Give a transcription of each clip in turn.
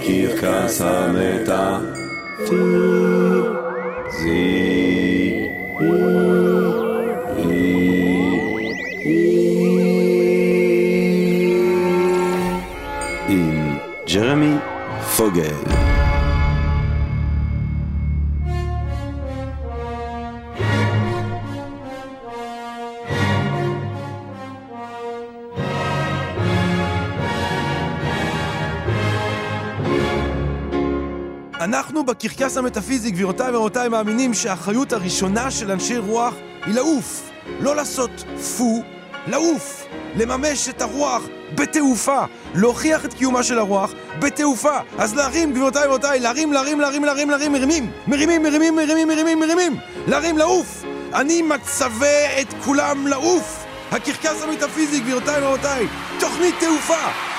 בקרקס עם ג'רמי פוגל אנחנו בקרקס המטאפיזי, גבירותיי ורבותיי, מאמינים שהאחריות הראשונה של אנשי רוח היא לעוף. לא לעשות פו, לעוף. לממש את הרוח בתעופה. להוכיח את קיומה של הרוח בתעופה. אז להרים, גבירותיי ורבותיי, להרים, להרים, להרים, להרים, להרים, מרימים. מרימים, מרימים, מרימים, מרימים, מרימים. להרים, לעוף. אני מצווה את כולם לעוף. הקרקס המטאפיזי, גבירותיי ורבותיי, תוכנית תעופה.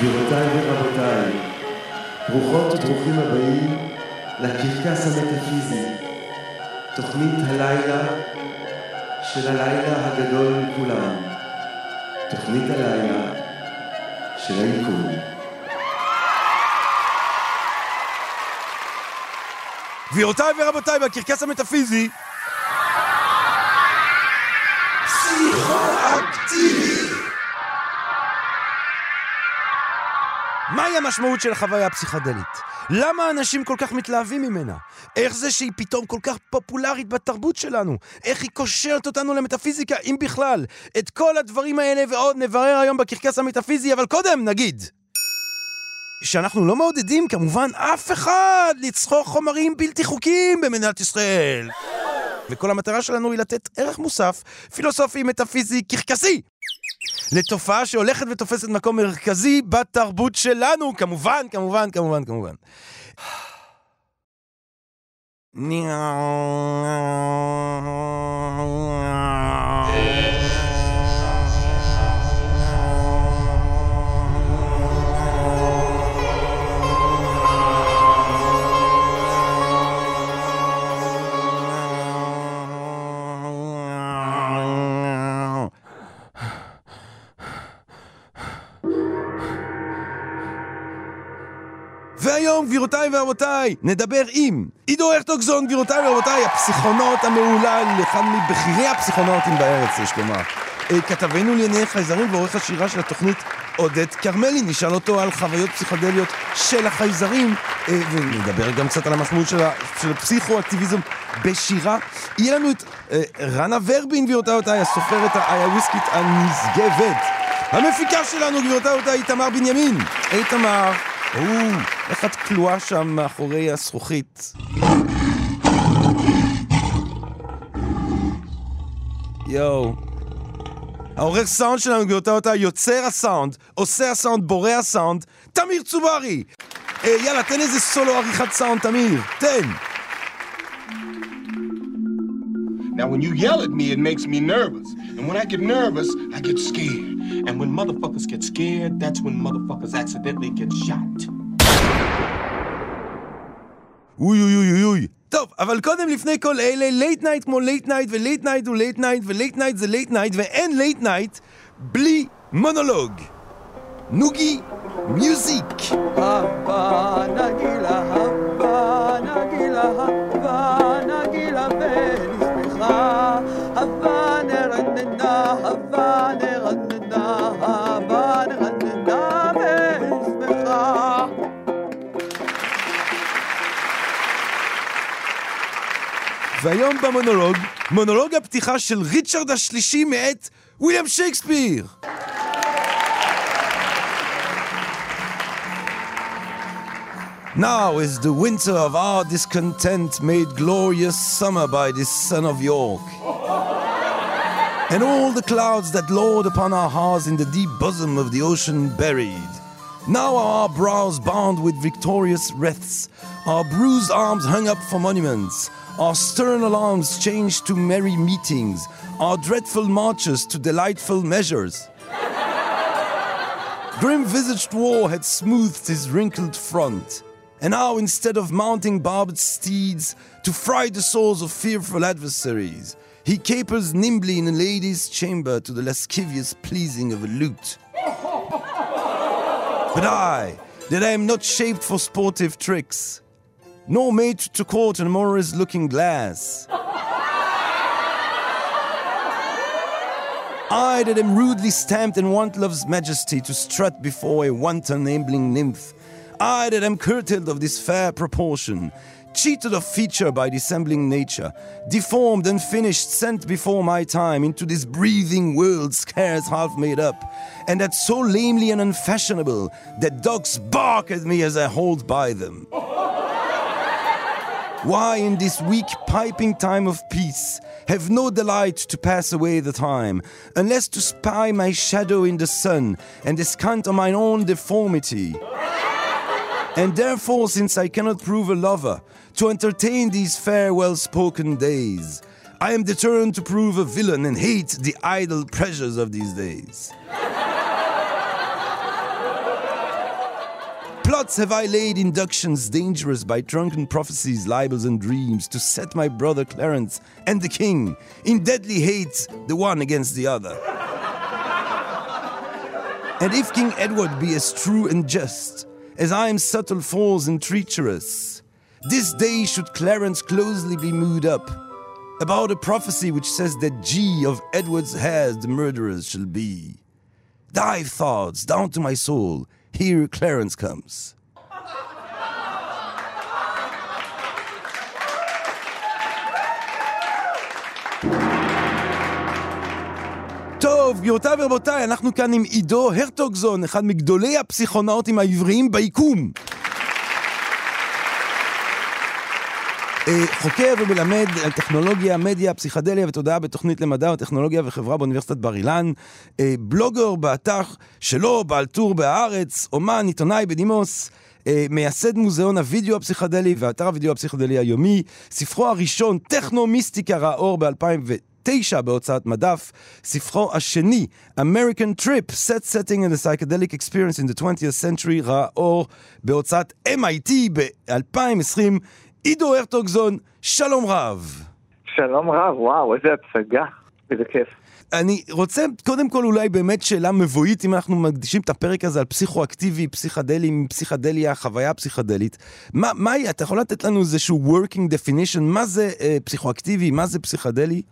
גבירותיי ורבותיי, ברוכות וברוכים הבאים לקרקס המטאפיזי, תוכנית הלילה של הלילה הגדול מכולם, תוכנית הלילה של הליכוד. גבירותיי ורבותיי, בקרקס המטאפיזי מהי המשמעות של החוויה הפסיכדלית? למה אנשים כל כך מתלהבים ממנה? איך זה שהיא פתאום כל כך פופולרית בתרבות שלנו? איך היא קושרת אותנו למטאפיזיקה, אם בכלל? את כל הדברים האלה ועוד נברר היום בקרקס המטאפיזי, אבל קודם נגיד שאנחנו לא מעודדים כמובן אף אחד לצחוק חומרים בלתי חוקיים במדינת ישראל. וכל המטרה שלנו היא לתת ערך מוסף, פילוסופי, מטאפיזי, קרקסי, לתופעה שהולכת ותופסת מקום מרכזי בתרבות שלנו, כמובן, כמובן, כמובן, כמובן. והיום, גבירותיי ורבותיי, נדבר עם עידו הרטוגזון, גבירותיי ורבותיי, הפסיכונאוט המהולל, אחד מבכירי הפסיכונאוטים בארץ, יש לומר. אה, כתבנו לענייני חייזרים ועורך השירה של התוכנית עודד כרמלי, נשאל אותו על חוויות פסיכודליות של החייזרים, אה, ונדבר גם קצת על המשמעות של, הפסיכואקטיביזם בשירה. יהיה לנו את אה, רנה ורבין, גבירותיי הסופרת האייוויסקית הנשגבת. המפיקה שלנו, גבירותיי איתמר בנימין. איתמר. או, איך את כלואה שם מאחורי הזכוכית? יואו. העורך סאונד שלנו, גבירותיי אותה, יוצר הסאונד, עושה הסאונד, בורא הסאונד, תמיר צוברי! אה, יאללה, תן איזה סולו עריכת סאונד, תמיר, תן! Now, when you yell at me, it makes me nervous. And when I get nervous, I get scared. And when motherfuckers get scared, that's when motherfuckers accidentally get shot. אוי אוי אוי אוי טוב, אבל קודם לפני כל אלה, late night כמו late night ו late night הוא late night ו late night זה late night ואין late night בלי מונולוג. נוגי music. הבה נגילה, הבה נגילה, הבה נגילה ונשמחה, הבה נרננה, הבה נרננה, הבה נרננה והיום במונולוג, מונולוג הפתיחה של ריצ'רד השלישי מאת ויליאם שייקספיר. Now is the winter of our discontent made glorious summer by this son of York. and all the clouds that lord upon our hearts in the deep bosom of the ocean buried. Now are our brows bound with victorious wreaths, our bruised arms hung up for monuments, our stern alarms changed to merry meetings, our dreadful marches to delightful measures. Grim visaged war had smoothed his wrinkled front. And now, instead of mounting barbed steeds to fry the souls of fearful adversaries, He capers nimbly in a lady's chamber to the lascivious pleasing of a lute. But I, that I am not shaped for sportive tricks, nor made to court an amorous looking glass. I that am rudely stamped in want love's majesty to strut before a wanton ambling nymph. I that am curtailed of this fair proportion, cheated of feature by dissembling nature, deformed and finished, sent before my time into this breathing world scarce half made up, and that so lamely and unfashionable that dogs bark at me as I hold by them. Why in this weak piping time of peace have no delight to pass away the time, unless to spy my shadow in the sun and descant on mine own deformity? And therefore, since I cannot prove a lover, to entertain these fair, well spoken days, I am determined to prove a villain and hate the idle pleasures of these days. Plots have I laid inductions dangerous by drunken prophecies, libels, and dreams to set my brother Clarence and the king in deadly hate the one against the other. And if King Edward be as true and just as I am subtle, false, and treacherous, this day should Clarence closely be moved up about a prophecy which says that G of Edward's hairs the murderers shall be. Dive thoughts down to my soul. Here Clarence comes. טוב, גבירותיי ורבותיי, אנחנו כאן עם עידו הרטוגזון, אחד מגדולי הפסיכונאוטים העבריים ביקום. חוקר ומלמד על טכנולוגיה, מדיה, פסיכדליה ותודעה בתוכנית למדע וטכנולוגיה וחברה באוניברסיטת בר אילן. אה, בלוגר באתר שלו, בעל טור בהארץ, אומן, עיתונאי בדימוס. אה, מייסד מוזיאון הוידאו הפסיכדלי ואתר הוידאו הפסיכדלי היומי. ספרו הראשון, טכנו-מיסטיקה, ראה אור ב-2009 בהוצאת מדף. ספרו השני, American Trip, Set Setting and the Psychedelic Experience in the 20th Century, ראה אור בהוצאת MIT ב-2020. עידו הרטוגזון, שלום רב. שלום רב, וואו, איזה הצגה, איזה כיף. אני רוצה קודם כל אולי באמת שאלה מבואית, אם אנחנו מקדישים את הפרק הזה על פסיכואקטיבי, פסיכדלי, פסיכדליה, חוויה פסיכדלית. מה, מה, אתה יכול לתת לנו איזשהו working definition, מה זה אה, פסיכואקטיבי, מה זה פסיכדלי?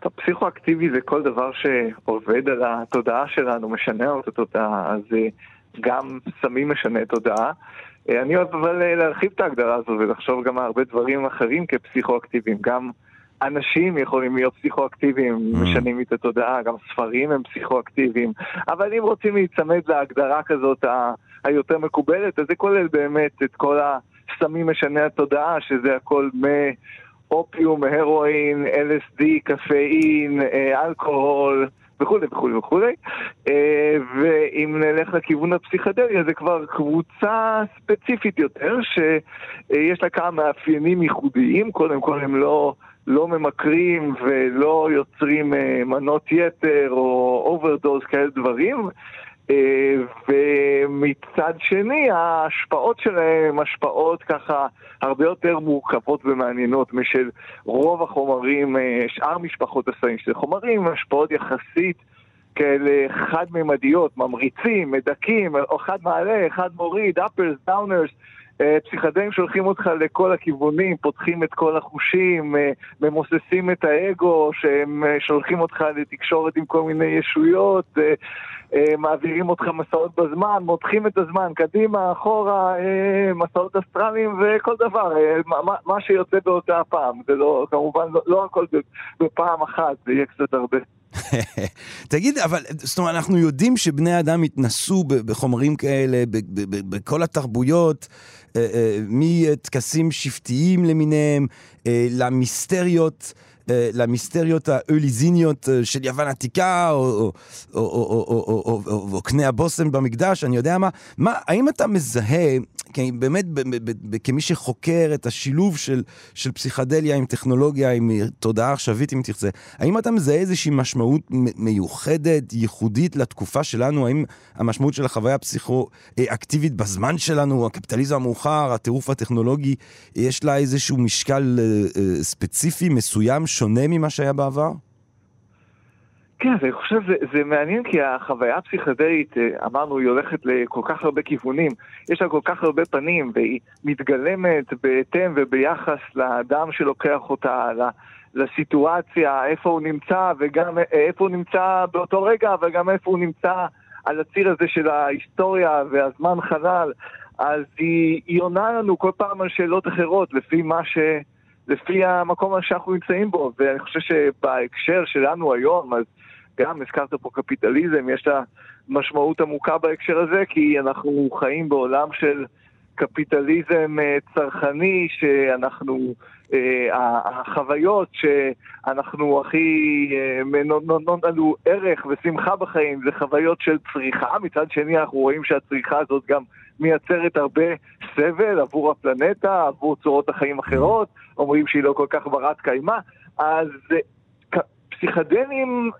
טוב, פסיכואקטיבי זה כל דבר שעובד על התודעה שלנו, משנה את התודעה, אז אה, גם סמים משנה תודעה. אה, אני אוהב אבל אה, להרחיב את ההגדרה הזו ולחשוב גם על הרבה דברים אחרים כפסיכואקטיביים. גם אנשים יכולים להיות פסיכואקטיביים, Mm. משנים את התודעה, גם ספרים הם פסיכואקטיביים. אבל אם רוצים להיצמד להגדרה כזאת ה- היותר מקובלת, אז זה כולל באמת את כל הסמים משני התודעה, שזה הכל מאופיום, הרואין, LSD, קפאין, אה, אלכוהול. וכולי וכולי וכולי. אה, ואם נלך לכיוון הפסיכדלי, אז זה כבר קבוצה ספציפית יותר, שיש לה כמה מאפיינים ייחודיים. קודם כל הם לא, לא ממכרים ולא יוצרים אה, מנות יתר או overdose, כאלה דברים. אה, ומצד שני, ההשפעות שלהם הן השפעות ככה הרבה יותר מורכבות ומעניינות משל רוב החומרים, אה, שאר משפחות הסמים, שזה חומרים השפעות יחסית כאלה חד-ממדיות, ממריצים, מדכאים, אחד מעלה, אחד מוריד, downers. אה, פסיכדלים שולחים אותך לכל הכיוונים, פותחים את כל החושים, ממוססים את האגו, שהם שולחים אותך לתקשורת עם כל מיני ישויות, מעבירים אותך מסעות בזמן, מותחים את הזמן, קדימה, אחורה, אה, מסעות אסטרליים וכל דבר, אה, מה- שיוצא באותה פעם. זה לא, כמובן, לא, לא הכל בפעם אחת, זה יהיה קצת הרבה. תגיד, אבל זאת אומרת, אנחנו יודעים שבני אדם התנסו בחומרים כאלה, בכל התרבויות, אה, אה, מטקסים שבטיים למיניהם, אה, למיסטריות. למיסטריות האליזיניות של יוון עתיקה, או קנה הבושם במקדש, אני יודע מה. מה, האם אתה מזהה... כי באמת, כמי שחוקר את השילוב של, של פסיכדליה עם טכנולוגיה, עם תודעה עכשווית, אם תרצה, האם אתה מזהה איזושהי משמעות מיוחדת, ייחודית לתקופה שלנו? האם המשמעות של החוויה הפסיכו-אקטיבית בזמן שלנו, הקפיטליזם המאוחר, הטירוף הטכנולוגי, יש לה איזשהו משקל אה, אה, ספציפי, מסוים, שונה ממה שהיה בעבר? כן, אני חושב שזה מעניין כי החוויה הפסיכדלית, אה, אמרנו, היא הולכת לכל כך הרבה כיוונים, יש לה כל כך הרבה פנים, והיא מתגלמת בהתאם וביחס לאדם שלוקח אותה, לסיטואציה, איפה הוא נמצא, וגם אה, איפה הוא נמצא באותו רגע, וגם איפה הוא נמצא על הציר הזה של ההיסטוריה והזמן חלל. אז היא, היא עונה לנו כל פעם על שאלות אחרות, לפי מה ש... לפי המקום שאנחנו נמצאים בו, ואני חושב שבהקשר שלנו היום, אז גם הזכרת פה קפיטליזם, יש לה משמעות עמוקה בהקשר הזה, כי אנחנו חיים בעולם של קפיטליזם אה, צרכני, שאנחנו, אה, החוויות שאנחנו הכי אה, נותנות לנו ערך ושמחה בחיים, זה חוויות של צריכה, מצד שני אנחנו רואים שהצריכה הזאת גם מייצרת הרבה סבל עבור הפלנטה, עבור צורות החיים אחרות, אומרים שהיא לא כל כך ברת קיימא, אז פסיכדלים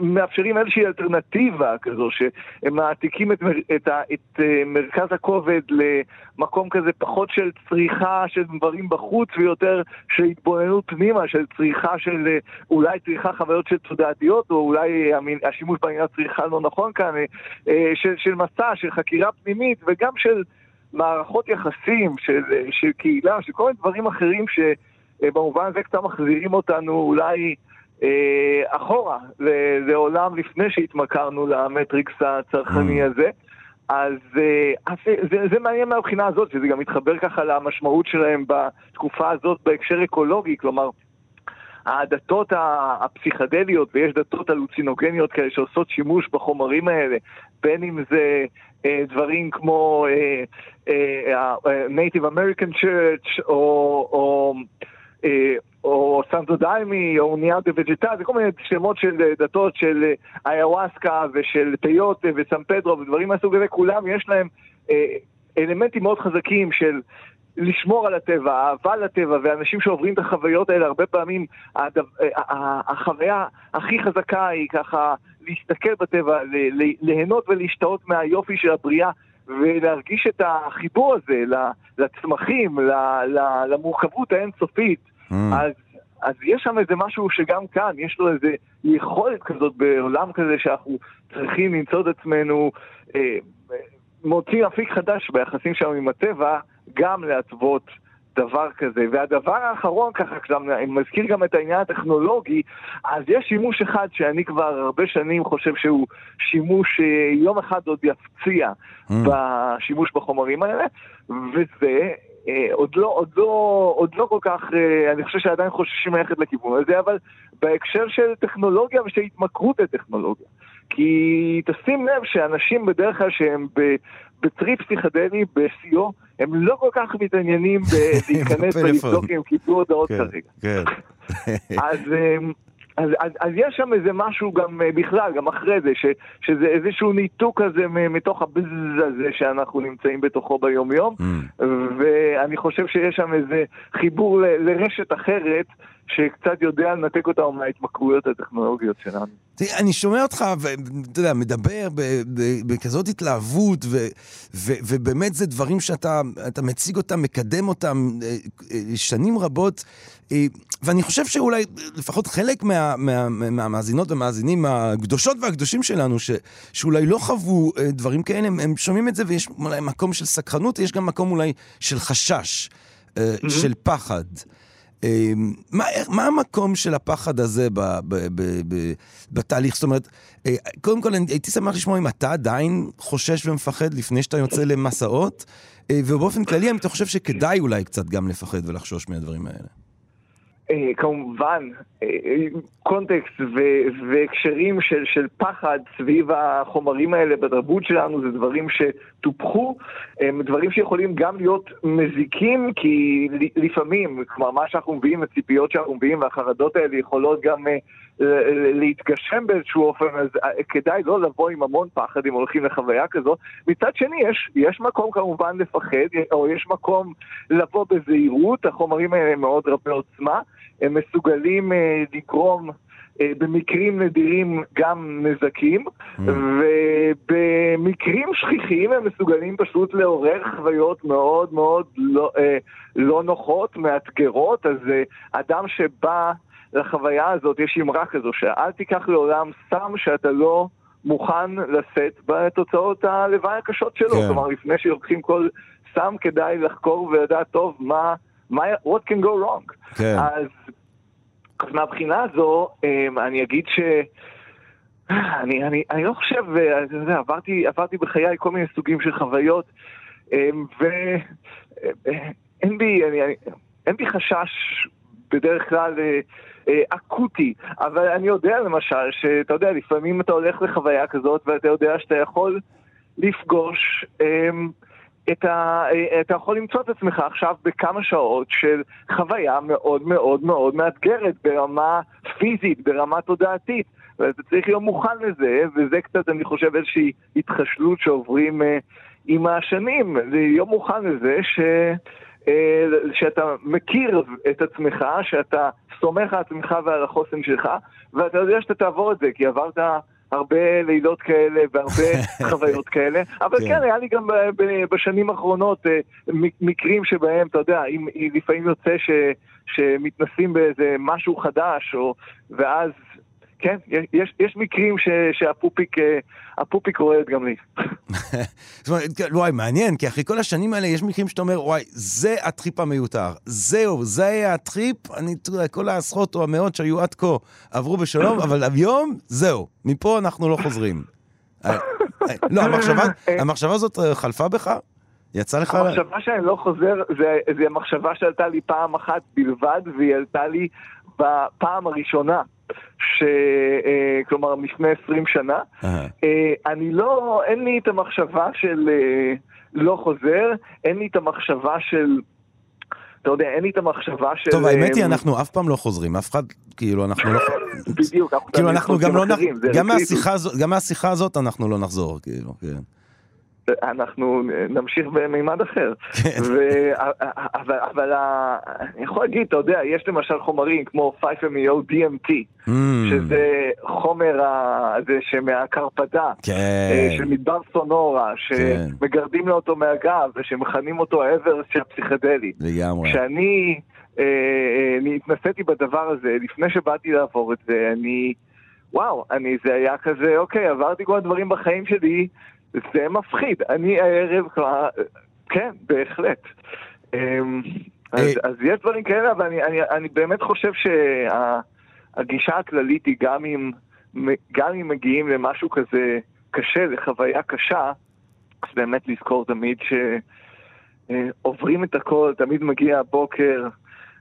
מאפשרים איזושהי אלטרנטיבה כזו, שהם מעתיקים את, את, את אה, מרכז הכובד למקום כזה פחות של צריכה של דברים בחוץ ויותר של התבוננות פנימה, של צריכה של אה, אולי צריכה חוויות של תודעתיות, או אולי השימוש בעניין צריכה לא נכון כאן, אה, של, של מסע, של חקירה פנימית וגם של מערכות יחסים, של, של קהילה, של כל מיני דברים אחרים שבמובן הזה קצת מחזירים אותנו אולי אה, אחורה, לעולם לפני שהתמכרנו למטריקס הצרכני mm. הזה. אז, אה, אז זה, זה מעניין מהבחינה הזאת, שזה גם מתחבר ככה למשמעות שלהם בתקופה הזאת בהקשר אקולוגי, כלומר, הדתות הפסיכדליות, ויש דתות הלוצינוגניות כאלה שעושות שימוש בחומרים האלה, בין אם זה אה, דברים כמו אה, אה, Native American Church או, או אה, או סנטו דיימי, או ניאר דה וג'טה, זה כל מיני שמות של אה, דתות של אה, איוואסקה ושל פיוטה וסן פדרו ודברים מהסוג הזה, כולם יש להם אה, אלמנטים מאוד חזקים של לשמור על הטבע, אהבה לטבע, ואנשים שעוברים את החוויות האלה, הרבה פעמים הדו, החוויה הכי חזקה היא ככה להסתכל בטבע, ליהנות ולהשתאות מהיופי של הבריאה. ולהרגיש את החיבור הזה לצמחים, למורכבות האינסופית. Mm. אז, אז יש שם איזה משהו שגם כאן, יש לו איזה יכולת כזאת בעולם כזה שאנחנו צריכים למצוא את עצמנו, אה, מוצאים אפיק חדש ביחסים שלנו עם הטבע, גם להתוות דבר כזה. והדבר האחרון, ככה, כשאני מזכיר גם את העניין הטכנולוגי, אז יש שימוש אחד שאני כבר הרבה שנים חושב שהוא שימוש שיום אחד עוד יפציע mm. בשימוש בחומרים האלה, וזה אה, עוד לא, עוד לא, עוד לא כל כך, אה, אני חושב שעדיין חוששים ללכת לכיוון הזה, אבל בהקשר של טכנולוגיה ושל התמכרות לטכנולוגיה. כי תשים לב שאנשים בדרך כלל שהם בטריפ פסיכדלי, בשיאו, הם לא כל כך מתעניינים להיכנס ולבדוק אם קיבלו הודעות כן, כרגע. כן. אז... אז, אז, אז יש שם איזה משהו גם אה, בכלל, גם אחרי זה, ש, שזה איזשהו ניתוק כזה מתוך הבז הזה שאנחנו נמצאים בתוכו ביום-יום, mm. ואני חושב שיש שם איזה חיבור ל, לרשת אחרת. שקצת יודע לנתק אותנו מההתמכרויות הטכנולוגיות שלנו. תראה, אני שומע אותך, ואתה יודע, מדבר בכזאת התלהבות, ו, ו, ובאמת זה דברים שאתה מציג אותם, מקדם אותם אה, אה, שנים רבות, אה, ואני חושב שאולי לפחות חלק מה, מה, מהמאזינות והמאזינים הקדושות והקדושים שלנו, ש, שאולי לא חוו דברים כאלה, הם, הם שומעים את זה ויש אולי מקום של סקרנות, יש גם מקום אולי של חשש, mm-hmm. של פחד. אמ, מה, מה המקום של הפחד הזה ב, ב, ב, ב, בתהליך? זאת אומרת, אה, קודם כל הייתי שמח לשמוע אם אתה עדיין חושש ומפחד לפני שאתה יוצא למסעות, אה, ובאופן כללי, אם אתה חושב שכדאי אולי קצת גם לפחד ולחשוש מהדברים האלה. אה, כמובן, אה, קונטקסט והקשרים של, של פחד סביב החומרים האלה בתרבות שלנו זה דברים שטופחו, הם דברים שיכולים גם להיות מזיקים, כי לפעמים, כלומר מה שאנחנו מביאים, הציפיות שאנחנו מביאים והחרדות האלה יכולות גם אה, להתגשם באיזשהו אופן, אז כדאי לא לבוא עם המון פחד אם הולכים לחוויה כזאת. מצד שני, יש, יש מקום כמובן לפחד, או יש מקום לבוא בזהירות, החומרים האלה הם מאוד רבי עוצמה, הם מסוגלים אה, לגרום אה, במקרים נדירים גם נזקים, ובמקרים שכיחים הם מסוגלים פשוט לעורר חוויות מאוד מאוד לא, אה, לא נוחות, מאתגרות, אז אה, אדם שבא לחוויה הזאת, יש אמרה כזו, שאל תיקח לעולם סם שאתה לא מוכן לשאת בתוצאות הלוואי הקשות שלו. כן. כלומר, לפני שלוקחים כל סם, כדאי לחקור ולדעת טוב מה, מה, what can go wrong. כן. אז אז מהבחינה הזו, אמ, אני אגיד ש... אני, אני, אני לא חושב, אה, אתה יודע, עברתי, עברתי בחיי כל מיני סוגים של חוויות, אמ, ואין בי, אני, אני, אין בי חשש בדרך כלל אה, אה, אקוטי, אבל אני יודע למשל שאתה יודע, לפעמים אתה הולך לחוויה כזאת ואתה יודע שאתה יכול לפגוש אמ, את ה... אה, אתה יכול למצוא את עצמך עכשיו בכמה שעות של חוויה מאוד מאוד מאוד מאתגרת ברמה פיזית, ברמה תודעתית. ואתה צריך להיות מוכן לזה, וזה קצת, אני חושב, איזושהי התחשלות שעוברים אה, עם השנים. להיות מוכן לזה ש... אה, שאתה מכיר את עצמך, שאתה סומך על עצמך ועל החוסן שלך, ואתה יודע שאתה תעבור את זה, כי עברת הרבה לילות כאלה והרבה חוויות כאלה, אבל כן. כן, היה לי גם ב- בשנים האחרונות אה, מקרים שבהם, אתה יודע, אם לפעמים יוצא ש, שמתנסים באיזה משהו חדש, או, ואז, כן, יש, יש מקרים ש, שהפופיק אה, הפופיק רועד גם לי. זאת אומרת, כן, וואי, מעניין, כי אחרי כל השנים האלה יש מקרים שאתה אומר, וואי, זה הטריפ המיותר. זהו, זה היה הטריפ, אני, אתה יודע, כל העשרות או המאות שהיו עד כה עברו בשלום, אבל היום, זהו, מפה אנחנו לא חוזרים. אה, אה, לא, המחשבה, המחשבה הזאת חלפה בך? יצא לך... המחשבה שאני לא חוזר, זה, זה מחשבה שעלתה לי פעם אחת בלבד, והיא עלתה לי בפעם הראשונה, ש... אה, כלומר, לפני 20 שנה. אה, אני לא, אין לי את המחשבה של אה, לא חוזר, אין לי את המחשבה של... אתה יודע, אין לי את המחשבה של... טוב, האמת היא, אנחנו אף פעם לא חוזרים, אף אחד, כאילו, אנחנו לא... בדיוק, אנחנו כאילו, תמיד אנחנו גם לא... חוזרים נח- אחרים, זה גם רקריטוס. מהשיחה הזאת- גם מהשיחה הזאת אנחנו לא נחזור, כאילו, כן. אנחנו נמשיך במימד אחר. כן. ו- אבל, אבל ה- אני יכול להגיד, אתה יודע, יש למשל חומרים כמו 5MEO DMT, Mm, שזה חומר הזה שמהקרפדה, אה, כן. של מדבר סונורה, שמגרדים לו אותו מהגב ושמכנים אותו האברס הפסיכדלי. לגמרי. כשאני אה, אה, אני התנסיתי בדבר הזה, לפני שבאתי לעבור את זה, אני, וואו, אני, זה היה כזה, אוקיי, עברתי כל הדברים בחיים שלי, זה מפחיד. אני הערב, כלומר, כן, בהחלט. אמ, אז, אה. אז יש דברים כאלה, אבל אני, אני, אני באמת חושב שהגישה הכללית היא גם אם, גם אם מגיעים למשהו כזה קשה, לחוויה קשה, אז באמת לזכור תמיד ש... אה, את הכל, תמיד מגיע הבוקר,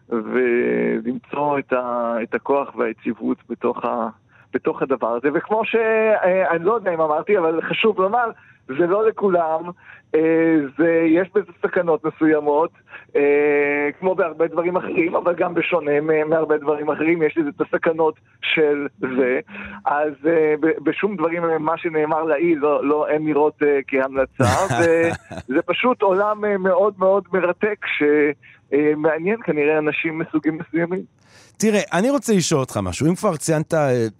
ולמצוא את, ה, את הכוח והיציבות בתוך, ה, בתוך הדבר הזה. וכמו ש... אה, לא יודע אם אמרתי, אבל חשוב לומר, זה לא לכולם, אה, זה, יש בזה סכנות מסוימות, אה, כמו בהרבה דברים אחרים, אבל גם בשונה מהרבה דברים אחרים, יש לזה את הסכנות של זה. אז אה, בשום דברים מה שנאמר לעיל, לא, לא, אין לראות כהמלצה, וזה פשוט עולם מאוד מאוד מרתק, שמעניין כנראה אנשים מסוגים מסוימים. תראה, אני רוצה לשאול אותך משהו. אם כבר ציינת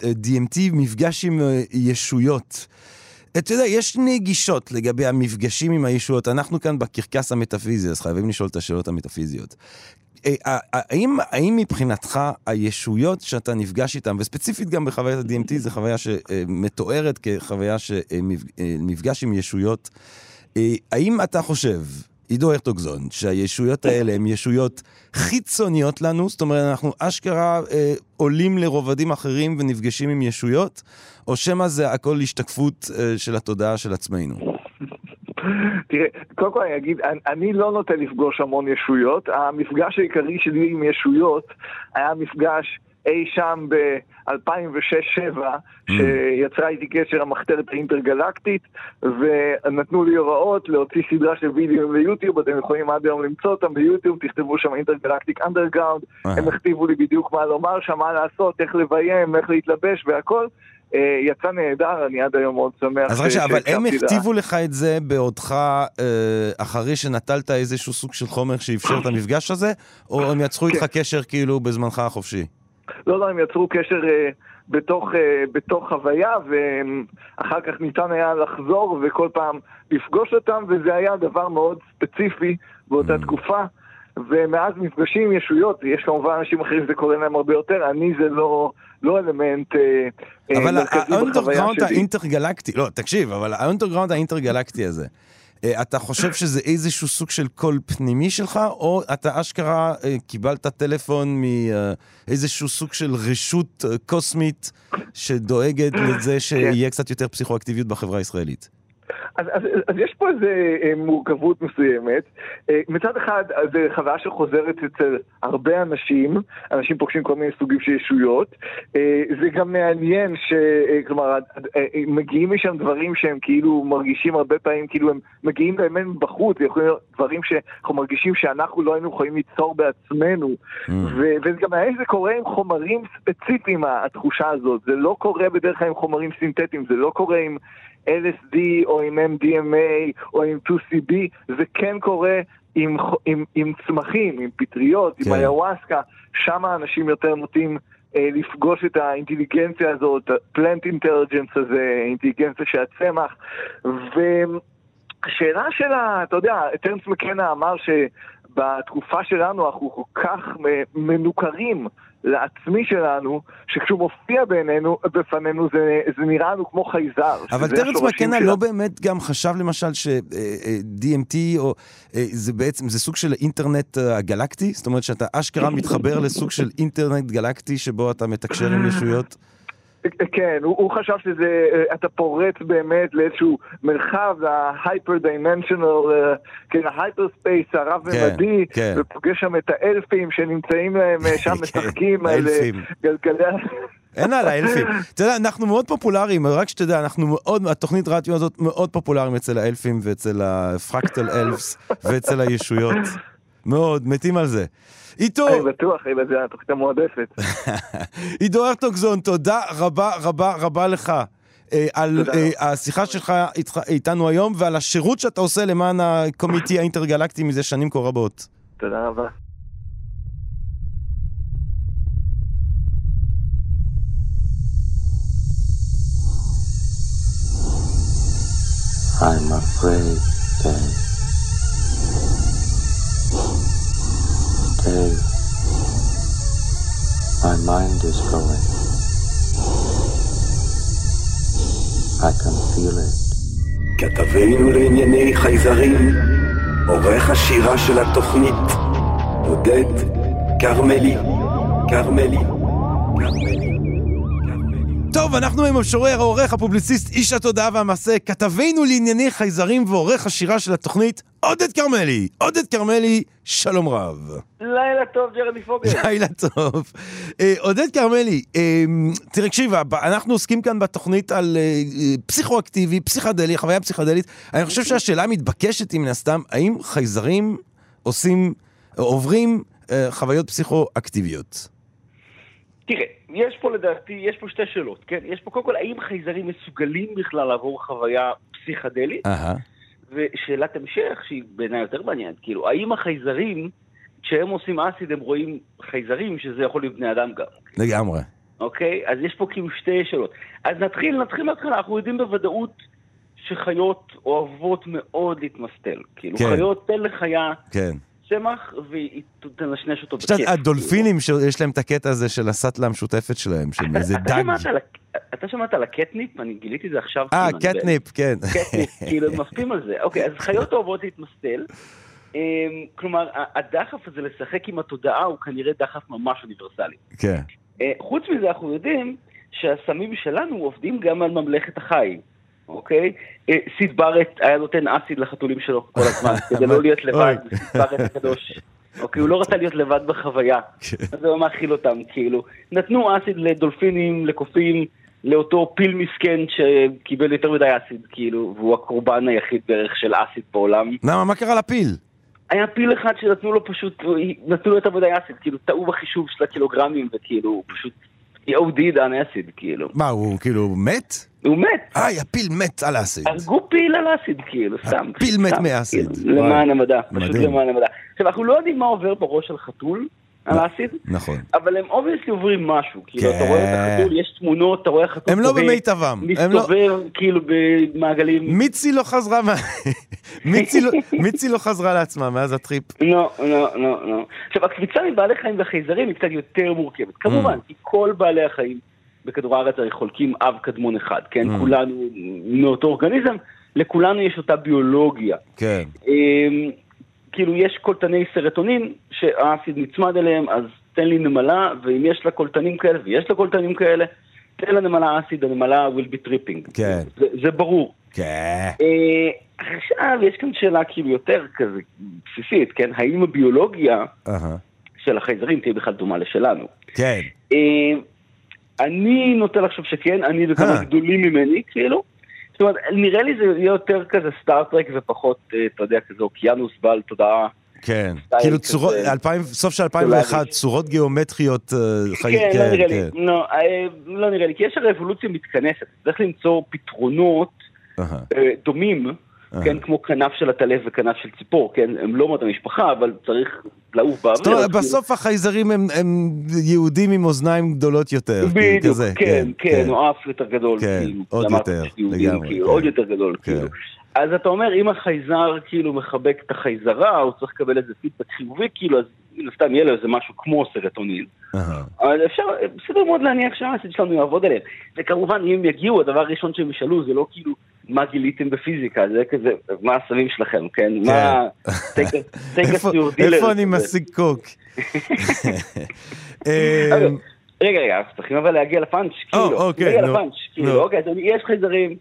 DMT, מפגש עם ישויות. אתה יודע, יש שני גישות לגבי המפגשים עם הישויות. אנחנו כאן בקרקס המטאפיזי, אז חייבים לשאול את השאלות המטאפיזיות. אה, אה, האם, האם מבחינתך הישויות שאתה נפגש איתן, וספציפית גם בחוויית ה-DMT, זו חוויה שמתוארת כחוויה שמפגש עם ישויות, אה, האם אתה חושב, עידו הרטוגזון, שהישויות האלה הן ישויות חיצוניות לנו, זאת אומרת, אנחנו אשכרה אה, עולים לרובדים אחרים ונפגשים עם ישויות, או שמא זה הכל השתקפות אה, של התודעה של עצמנו? תראה, קודם כל אני אגיד, אני, אני לא נוטה לפגוש המון ישויות. המפגש העיקרי שלי עם ישויות היה מפגש אי שם ב-2006-2007, שיצרה איתי קשר המחתרת האינטרגלקטית, ונתנו לי הוראות להוציא סדרה של וידאו ליוטיוב, אתם יכולים עד היום למצוא אותם ביוטיוב, תכתבו שם אינטרגלקטיק אנדרגראונד, אהה. הם הכתיבו לי בדיוק מה לומר שם, מה לעשות, איך לביים, איך להתלבש והכל. אה, יצא נהדר, אני עד היום מאוד שמח. אז רגע, אבל הם. הכתיבו לך את זה בעודך אה, אחרי שנטלת איזשהו סוג של חומר שאפשר את המפגש הזה, או הם יצרו איתך קשר כאילו בזמנך החופשי? לא, לא, הם יצרו קשר אה, בתוך, אה, בתוך חוויה, ואחר כך ניתן היה לחזור וכל פעם לפגוש אותם, וזה היה דבר מאוד ספציפי באותה תקופה. ומאז מפגשים עם ישויות, יש כמובן אנשים אחרים שזה קורה להם הרבה יותר, אני זה לא, לא אלמנט אה, אה, אבל מרכזי בחוויה שלי. האינטרגלקטי, לא, תקשיב, אבל ה underground האינטרגלקטי הזה, אתה חושב שזה איזשהו סוג של קול פנימי שלך, או אתה אשכרה אה, קיבלת טלפון מאיזשהו סוג של רשות אה, קוסמית שדואגת לזה שיהיה קצת יותר פסיכואקטיביות בחברה הישראלית? אז, אז, אז יש פה איזו אה, מורכבות מסוימת. אה, מצד אחד, אה, זו חוויה שחוזרת אצל הרבה אנשים, אנשים פוגשים כל מיני סוגים של ישויות. זה גם מעניין ש... כלומר, מגיעים משם דברים שהם כאילו מרגישים הרבה פעמים, כאילו הם מגיעים באמת בחוץ, זה יכולים להיות דברים שאנחנו מרגישים שאנחנו לא היינו יכולים ליצור בעצמנו. ו- וגם האם זה קורה עם חומרים ספציפיים, התחושה הזאת. זה לא קורה בדרך כלל עם חומרים סינתטיים, זה לא קורה עם... LSD או עם MDMA או עם 2CB, זה כן קורה עם, עם, עם צמחים, עם פטריות, כן. עם איוואסקה, שם האנשים יותר נוטים אה, לפגוש את האינטליגנציה הזאת, פלנט אינטליג'נס הזה, אינטליגנציה של הצמח, והשאלה שלה, אתה יודע, טרנס מקנה אמר שבתקופה שלנו אנחנו כל כך מ- מנוכרים לעצמי שלנו, שכשהוא מופיע בעינינו, בפנינו זה, זה נראה לנו כמו חייזר. אבל טרנס מקנה שלה. לא באמת גם חשב למשל ש-DMT או אה, זה בעצם, זה סוג של אינטרנט אה, הגלקטי? זאת אומרת שאתה אשכרה מתחבר לסוג של אינטרנט גלקטי שבו אתה מתקשר עם ישויות? כן, הוא, הוא חשב שזה, אה, אתה פורץ באמת לאיזשהו מרחב, ה hyper dimensional, כן, ה hyperspace הרב-ממדי, כן. ופוגש שם את האלפים שנמצאים להם אה, שם כן, משחקים על אה. גלגלי... אין על האלפים. אתה יודע, אנחנו מאוד פופולריים, רק שתדע, אנחנו מאוד, התוכנית רדיו הזאת מאוד פופולריים אצל האלפים ואצל הפרקטל אלפס ואצל הישויות. מאוד, מתים על זה. עידו, אני בטוח, אלא זה התוכנית המועדפת. עידו הרטוגזון, תודה רבה רבה רבה לך. אה, על אה. השיחה שלך איתנו היום ועל השירות שאתה עושה למען הקומיטי האינטרגלקטי מזה שנים כה רבות. תודה רבה. I'm afraid, Dave. Dave, my mind is going. I can feel it. כתבנו לענייני חייזרים, עורך השירה של התוכנית, עודד כרמלי, כרמלי, כרמלי. טוב, אנחנו עם המשורר, העורך, הפובליציסט, איש התודעה והמעשה, כתבנו לענייני חייזרים ועורך השירה של התוכנית, עודד כרמלי. עודד כרמלי, שלום רב. לילה טוב, ג'רמי פוגל. לילה טוב. אה, עודד כרמלי, אה, תראה, הקשיב, אנחנו עוסקים כאן בתוכנית על אה, אה, פסיכואקטיבי, פסיכדלי, חוויה פסיכדלית. אני חושב שהשאלה המתבקשת היא מן הסתם, האם חייזרים עושים, עוברים אה, חוויות פסיכואקטיביות? תראה, יש פה לדעתי, יש פה שתי שאלות, כן? יש פה קודם כל, האם חייזרים מסוגלים בכלל לעבור חוויה פסיכדלית? אהה. ושאלת המשך, שהיא בעיניי יותר מעניינת, כאילו, האם החייזרים, כשהם עושים אסיד הם רואים חייזרים, שזה יכול להיות בני אדם גם, לגמרי. אוקיי? אז יש פה כאילו שתי שאלות. אז נתחיל, נתחיל מההתחלה, אנחנו יודעים בוודאות שחיות אוהבות מאוד להתמסטל. כאילו, כן. חיות, תן לחיה כן. צמח והיא תנשנש אותו בכיף. הדולפינים שיש להם את הקטע הזה של הסאטלה המשותפת שלהם, של איזה דג. אתה שמעת על הקטניפ? אני גיליתי את זה עכשיו. אה, כאילו, קטניפ, כן. קטניפ, כאילו הם מפתים על זה. אוקיי, אז חיות אוהבות להתמסטל. אמ, כלומר, הדחף הזה לשחק עם התודעה הוא כנראה דחף ממש אוניברסלי. כן. אה, חוץ מזה, אנחנו יודעים שהסמים שלנו עובדים גם על ממלכת החי, אוקיי? אה, סיד בארט היה נותן אסיד לחתולים שלו כל הזמן, כדי לא להיות לבד. סיד בארט הקדוש. אוקיי, הוא לא רצה להיות לבד בחוויה, כן. אז הוא מאכיל אותם, כאילו. נתנו אסיד לדולפינים, לקופים, לאותו פיל מסכן שקיבל יותר מדי אסיד, כאילו, והוא הקורבן היחיד בערך של אסיד בעולם. למה, מה קרה לפיל? היה פיל אחד שנתנו לו פשוט, נתנו לו יותר מדי אסיד, כאילו, טעו בחישוב של הקילוגרמים, וכאילו, הוא פשוט OD'd על אסיד, כאילו. מה, הוא כאילו מת? הוא מת. איי, הפיל מת על האסיד. הרגו פיל על אסיד, כאילו, סתם. הפיל מת סתם, מאסיד. כאילו, למען המדע, פשוט. למען המדע. עכשיו, אנחנו לא יודעים מה עובר בראש של חתול על האסיד, נכון. אבל הם obviously עוברים משהו. כאילו, כן. אתה רואה את החתול, יש תמונות, אתה רואה חתול הם לא במיטבם. לא- מסתובב כאילו במעגלים. מיצי לא חזרה מה... מיצי לא- מיצי לא חזרה לעצמה מאז הטריפ. לא, לא, לא, לא. עכשיו, הקפיצה מבעלי חיים וחייזרים היא קצת יותר מורכבת. כמובן, Mm. כי כל בעלי החיים בכדור הארץ הרי חולקים אב קדמון אחד, כן? Mm. כולנו מאותו אורגניזם, לכולנו יש אותה ביולוגיה. כן. אמ, כאילו יש קולטני סרטונין שהאסיד נצמד אליהם, אז תן לי נמלה, ואם יש לה קולטנים כאלה, ויש לה קולטנים כאלה, תן לנמלה אסיד, הנמלה will be tripping. כן. זה, זה ברור. כן. אה, עכשיו, יש כאן שאלה כאילו יותר כזה בסיסית, כן? האם הביולוגיה אהה. של החייזרים תהיה בכלל דומה לשלנו? כן. אה, אני נוטה לחשוב שכן, אני וכמה אה. גדולים ממני, כאילו. זאת אומרת, נראה לי זה יהיה יותר כזה סטארט-טרק ופחות, אה, אתה יודע, כזה אוקיינוס בעל תודעה. כן. כאילו צורות, 2000 סוף של 2001, סולארי. צורות גיאומטריות. אה, חי- כן, לא נראה לי, כן. לא, לא נראה לי, כי יש הרי אבולוציה מתכנסת, צריך למצוא פתרונות דומים. כן, כמו כנף של הטלף וכנף של ציפור, כן, הם לא מאותה משפחה, אבל צריך לעוף באוויר. זאת אומרת, אז בסוף החייזרים הם- הם יהודים עם אוזניים גדולות יותר. בדיוק, כזה, כן, כן, או אף יותר גדול, כן, כאילו, עוד יותר, לגמרי, כאילו, כן. עוד יותר גדול, כן. כאילו. אז אתה אומר, אם החייזר כאילו מחבק את החייזרה, הוא צריך לקבל איזה פידבק חיובי, כאילו, אז מן הסתם יהיה לו איזה משהו כמו סרטונין. אבל אפשר, בסדר מאוד להניח שהאסיד שלנו יעבוד עליהם. וכמובן, אם הם יגיעו, הדבר הראשון שהם ישאלו זה לא כאילו, מה גיליתם בפיזיקה, זה כזה, מה הסמים שלכם, כן? מה... take us איפה- אני. משיג קוק? אמ, רגע, רגע, אנחנו צריכים אבל להגיע לפאנץ', כאילו, אוקיי, נו, כאילו. אוקיי, יש חייזרים,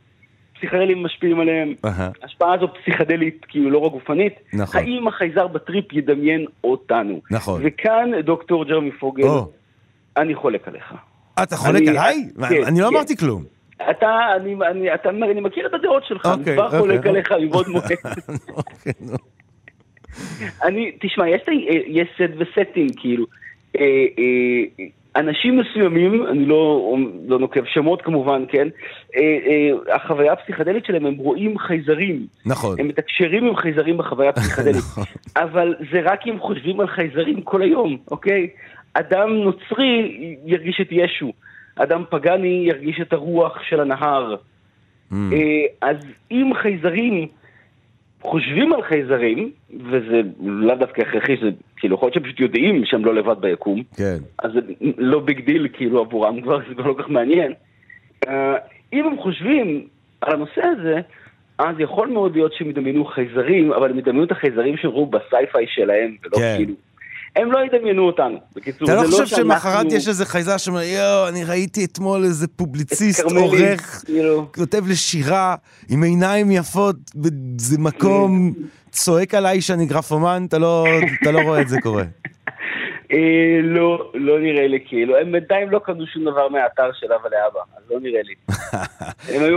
פסיכדלים משפיעים עליהם, אהה. השפעה הזו פסיכדלית, כאילו לא רק גופנית, נכון. האם החייזר בטריפ ידמיין אותנו? נכון. וכאן דוקטור ג'רמי פוגל, או, אני חולק עליך. אתה חולק אני- עליי? כן, אני לא כן. אמרתי כלום. אתה, אני, אני, אתה, אני מכיר את הדעות שלך, אני אוקיי, כבר אוקיי, חולק. עליך מבעוד מועד. אוקיי. אני, תשמע, אה, יש סט וסטינג, כאילו. אנשים מסוימים, אני לא, לא נוקב שמות כמובן, כן? אה, אה, החוויה הפסיכדלית שלהם, הם רואים חייזרים. נכון. הם מתקשרים עם חייזרים בחוויה הפסיכדלית. נכון. אבל זה רק אם חושבים על חייזרים כל היום, אוקיי? אדם נוצרי ירגיש את ישו. אדם פגאני ירגיש את הרוח של הנהר. Mm. אה, אז אם חייזרים חושבים על חייזרים, וזה לאו דווקא הכרחי, זה כאילו יכול להיות שהם פשוט יודעים שהם לא לבד ביקום, כן. אז זה לא big deal כאילו עבורם כבר, זה כבר לא כל כך מעניין. אה, אם הם חושבים על הנושא הזה, אז יכול מאוד להיות שהם ידמיינו חייזרים, אבל הם ידמיינו את החייזרים שראו בסייפיי שלהם, ולא כן. כאילו... הם לא ידמיינו אותנו. בקיצור, אתה לא זה חושב שאנחנו- שמחרת יש איזה חייזר שאומר, יואו, אני ראיתי אתמול איזה פובליציסט, עורך, כאילו. כותב לשירה, עם עיניים יפות, באיזה מקום, צועק עליי שאני גרפומן, אתה לא אתה לא רואה את זה קורה. אה, לא, לא נראה לי כאילו, הם בינתיים לא קנו שום דבר מהאתר של אבא לאבא, אז לא נראה לי.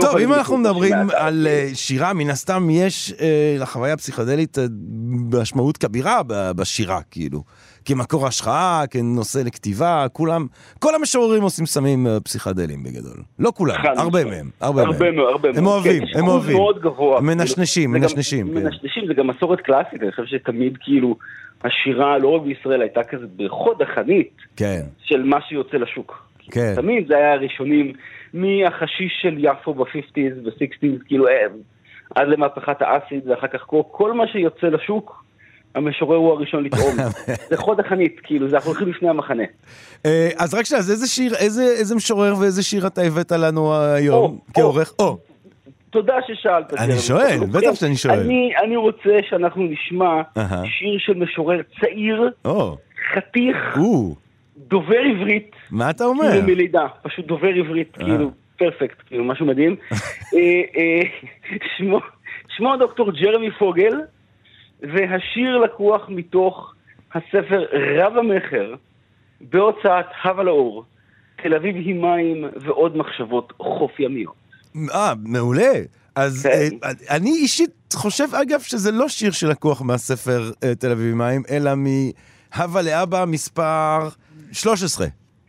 טוב, אם אנחנו מדברים על כאילו. אה, שירה, מן הסתם יש אה, לחוויה הפסיכדלית אה, משמעות כבירה בשירה, כאילו. כמקור השראה, כנושא לכתיבה, כולם, כל המשוררים עושים סמים אה, פסיכדליים בגדול. לא כולם, הרבה. מהם, הרבה מהם. הרבה מאוד, הרבה מאוד. הם אוהבים, כן, הם אוהבים. מאוד גבוה. מנשנשים, מנשנשים, כן. מנשנשים, זה גם מסורת קלאסית, אני חושב שתמיד כאילו, השירה, לא רק בישראל, הייתה כזה בחוד החנית כן, של מה שיוצא לשוק. כן. תמיד זה היה הראשונים, מהחשיש של יפו ב-50's ו-60's, כאילו, אה, עד למהפכת האסיד, ואחר כך כל מה שיוצא לשוק, המשורר הוא הראשון לטעום. זה חוד החנית, כאילו, זה אנחנו הולכים לפני המחנה. אה, אז רק שנייה, אז איזה שיר, איזה משורר ואיזה שיר אתה הבאת לנו היום כעורך? או, תודה ששאלת. אני. שואל, אוקיי. בטח שאני שואל. אני, אני רוצה שאנחנו נשמע. שיר של משורר צעיר, חתיך, דובר עברית, מה אתה אומר? כאילו מלידה, פשוט דובר עברית, אה. כאילו, פרפקט, כאילו, משהו מדהים. אה, שמו דוקטור ג'רמי פוגל, והשיר לקוח מתוך הספר רב המכר בהוצאת הווה לאור, תל אביב היא מים ועוד מחשבות חוף ימיות. אה, מעולה. אז כן. אה, אני אישית חושב, אגב, שזה לא שיר שלקוח מהספר אה, תל אביב מים, אלא מהווה לאבא מספר 13.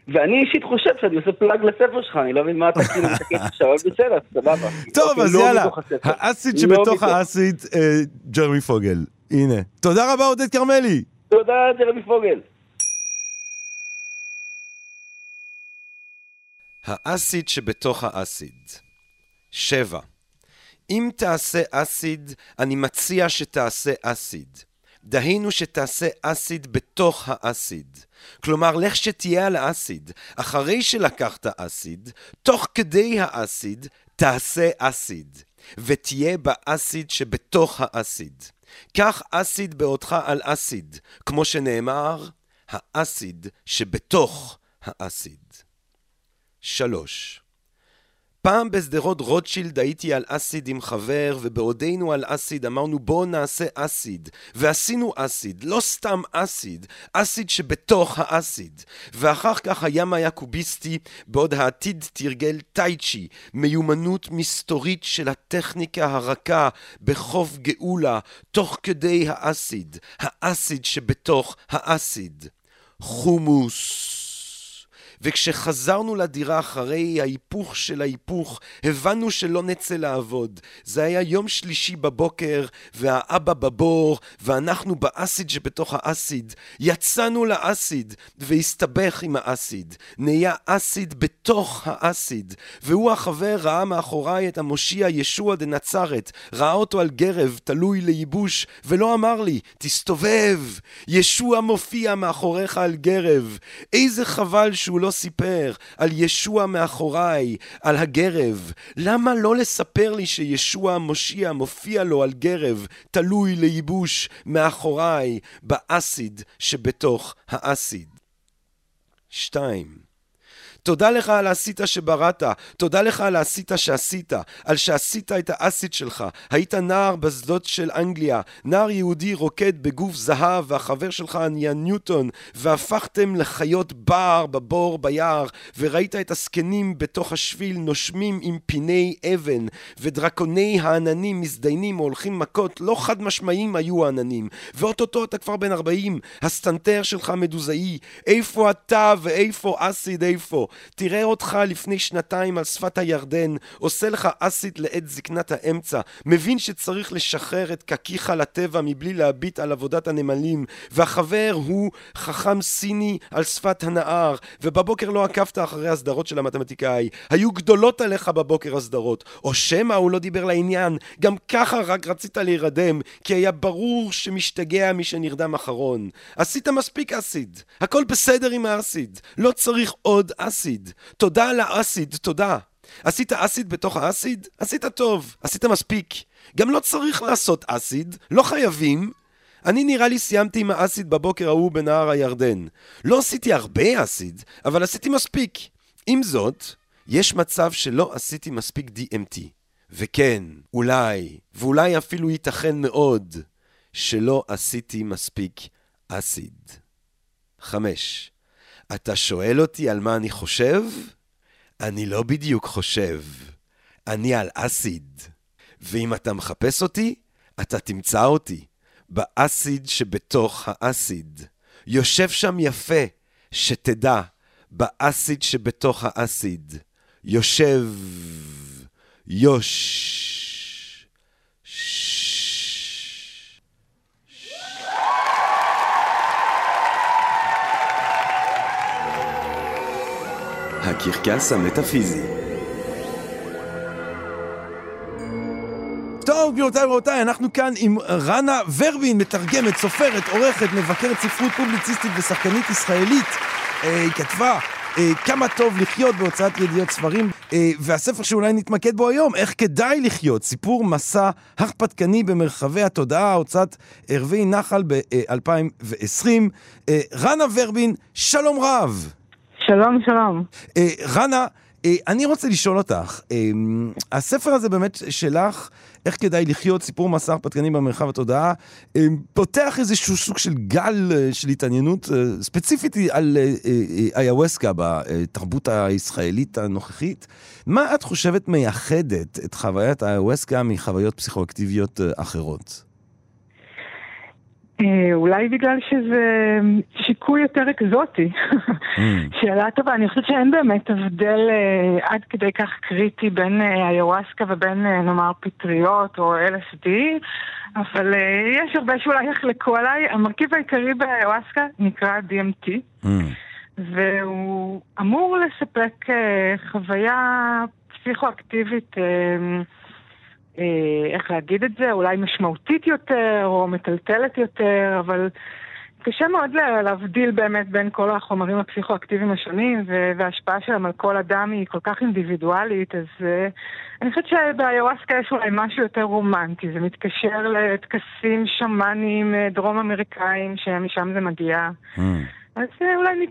ואני אישית חושב שאני עושה פלאג לספר שלך, אני לא מבין מה אתה כאילו מתקן עכשיו, אבל בסדר, סבבה. טוב, אוקיי, אז לא יאללה. האסיד לא שבתוך האסיד, אה, ג'רמי פוגל. הנה. תודה רבה, עודד כרמלי. תודה, ג'רמי פוגל. האסיד שבתוך האסיד. שבע. אם תעשה אסיד, אני מציע שתעשה אסיד. דהיינו שתעשה אסיד בתוך האסיד. כלומר, לך שתהיה על האסיד. אחרי שלקחת אסיד, תוך כדי האסיד, תעשה אסיד. ותהיה באסיד שבתוך האסיד. קח אסיד בעודך על אסיד, כמו שנאמר, האסיד שבתוך האסיד. שלוש. פעם בשדרות רוטשילד הייתי על אסיד עם חבר, ובעודנו על אסיד אמרנו בואו נעשה אסיד. ועשינו אסיד, לא סתם אסיד, אסיד שבתוך האסיד. ואחר כך הים היה קוביסטי, בעוד העתיד תרגל טייצ'י, מיומנות מסתורית של הטכניקה הרכה בחוף גאולה, תוך כדי האסיד, האסיד שבתוך האסיד. חומוס. וכשחזרנו לדירה אחרי ההיפוך של ההיפוך, הבנו שלא נצא לעבוד. זה היה יום שלישי בבוקר, והאבא בבור, ואנחנו באסיד שבתוך האסיד. יצאנו לאסיד, והסתבך עם האסיד. נהיה אסיד בתוך האסיד. והוא החבר ראה מאחוריי את המושיע ישוע דנצרת, ראה אותו על גרב, תלוי לייבוש, ולא אמר לי, תסתובב, ישוע מופיע מאחוריך על גרב. איזה חבל שהוא לא סיפר על ישוע מאחוריי, על הגרב. למה לא לספר לי שישוע המושיע מופיע לו על גרב, תלוי לייבוש, מאחוריי, באסיד שבתוך האסיד? שתיים. תודה לך על העשית שבראת, תודה לך על העשית שעשית, על שעשית את האסית שלך. היית נער בשדות של אנגליה, נער יהודי רוקד בגוף זהב, והחבר שלך נהיה ניוטון, והפכתם לחיות בר בבור ביער, וראית את הזקנים בתוך השביל נושמים עם פיני אבן, ודרקוני העננים מזדיינים או הולכים מכות, לא חד משמעיים היו העננים. ואו-טו-טו אתה כבר בן 40, הסטנטר שלך מדוזאי, איפה אתה ואיפה אסיד איפה? תראה אותך לפני שנתיים על שפת הירדן, עושה לך אסיד לעת זקנת האמצע, מבין שצריך לשחרר את קקיך לטבע מבלי להביט על עבודת הנמלים, והחבר הוא חכם סיני על שפת הנהר, ובבוקר לא עקבת אחרי הסדרות של המתמטיקאי. היו גדולות עליך בבוקר הסדרות, או שמא הוא לא דיבר לעניין, גם ככה רק רצית להירדם, כי היה ברור שמשתגע מי שנרדם אחרון. עשית מספיק אסיד, הכל בסדר עם האסיד, לא צריך עוד אסיד. תודה על האסיד, תודה. עשית אסיד בתוך האסיד? עשית טוב, עשית מספיק. גם לא צריך לעשות אסיד, לא חייבים. אני נראה לי סיימתי עם האסיד בבוקר ההוא בנהר הירדן. לא עשיתי הרבה אסיד, אבל עשיתי מספיק. עם זאת, יש מצב שלא עשיתי מספיק DMT. וכן, אולי, ואולי אפילו ייתכן מאוד, שלא עשיתי מספיק אסיד. חמש. אתה שואל אותי על מה אני חושב? אני לא בדיוק חושב. אני על אסיד. ואם אתה מחפש אותי, אתה תמצא אותי. באסיד שבתוך האסיד. יושב שם יפה, שתדע, באסיד שבתוך האסיד. יושב, יוש. ש- הקרקס המטאפיזי. טוב, גבירותיי ורבותיי, אנחנו כאן עם רנה ורבין, מתרגמת, סופרת, עורכת, מבקרת ספרות פובליציסטית ושחקנית ישראלית. אה, היא כתבה אה, כמה טוב לחיות בהוצאת ידיעות ספרים, אה, והספר שאולי נתמקד בו היום, איך כדאי לחיות, סיפור מסע הרפתקני במרחבי התודעה, הוצאת ערבי נחל ב-2020. רנה ורבין, שלום רב. שלום, שלום. אה, רנה, אה, אני רוצה לשאול אותך, אה, הספר הזה באמת שלך, איך כדאי לחיות, סיפור מסע הרפתקנים במרחב התודעה, אה, פותח איזשהו סוג של גל אה, של התעניינות אה, ספציפית על אה, אה, איווסקה בתרבות הישראלית הנוכחית. מה את חושבת מייחדת את חוויית איווסקה מחוויות פסיכואקטיביות אה, אחרות? אה, אולי בגלל שזה שיקוי יותר אקזוטי. שאלה טובה, אני חושבת שאין באמת הבדל אה, עד כדי כך קריטי בין אה, איוואסקה ובין אה, נאמר פטריות או LSD, אבל אה, יש הרבה שאולי יחלקו עליי. המרכיב העיקרי באיוואסקה נקרא DMT, והוא אמור לספק אה, חוויה פסיכואקטיבית אה, איך להגיד את זה, אולי משמעותית יותר או מטלטלת יותר, אבל קשה מאוד לה- להבדיל באמת בין כל החומרים הפסיכואקטיביים השונים, וההשפעה שלהם על כל אדם היא כל כך אינדיבידואלית, אז אה, אני חושבת שבאיוואסקה יש אולי משהו יותר רומנטי, זה מתקשר לטקסים שמאניים אה, דרום אמריקאים, שמשם זה מגיע. אז אה, אולי,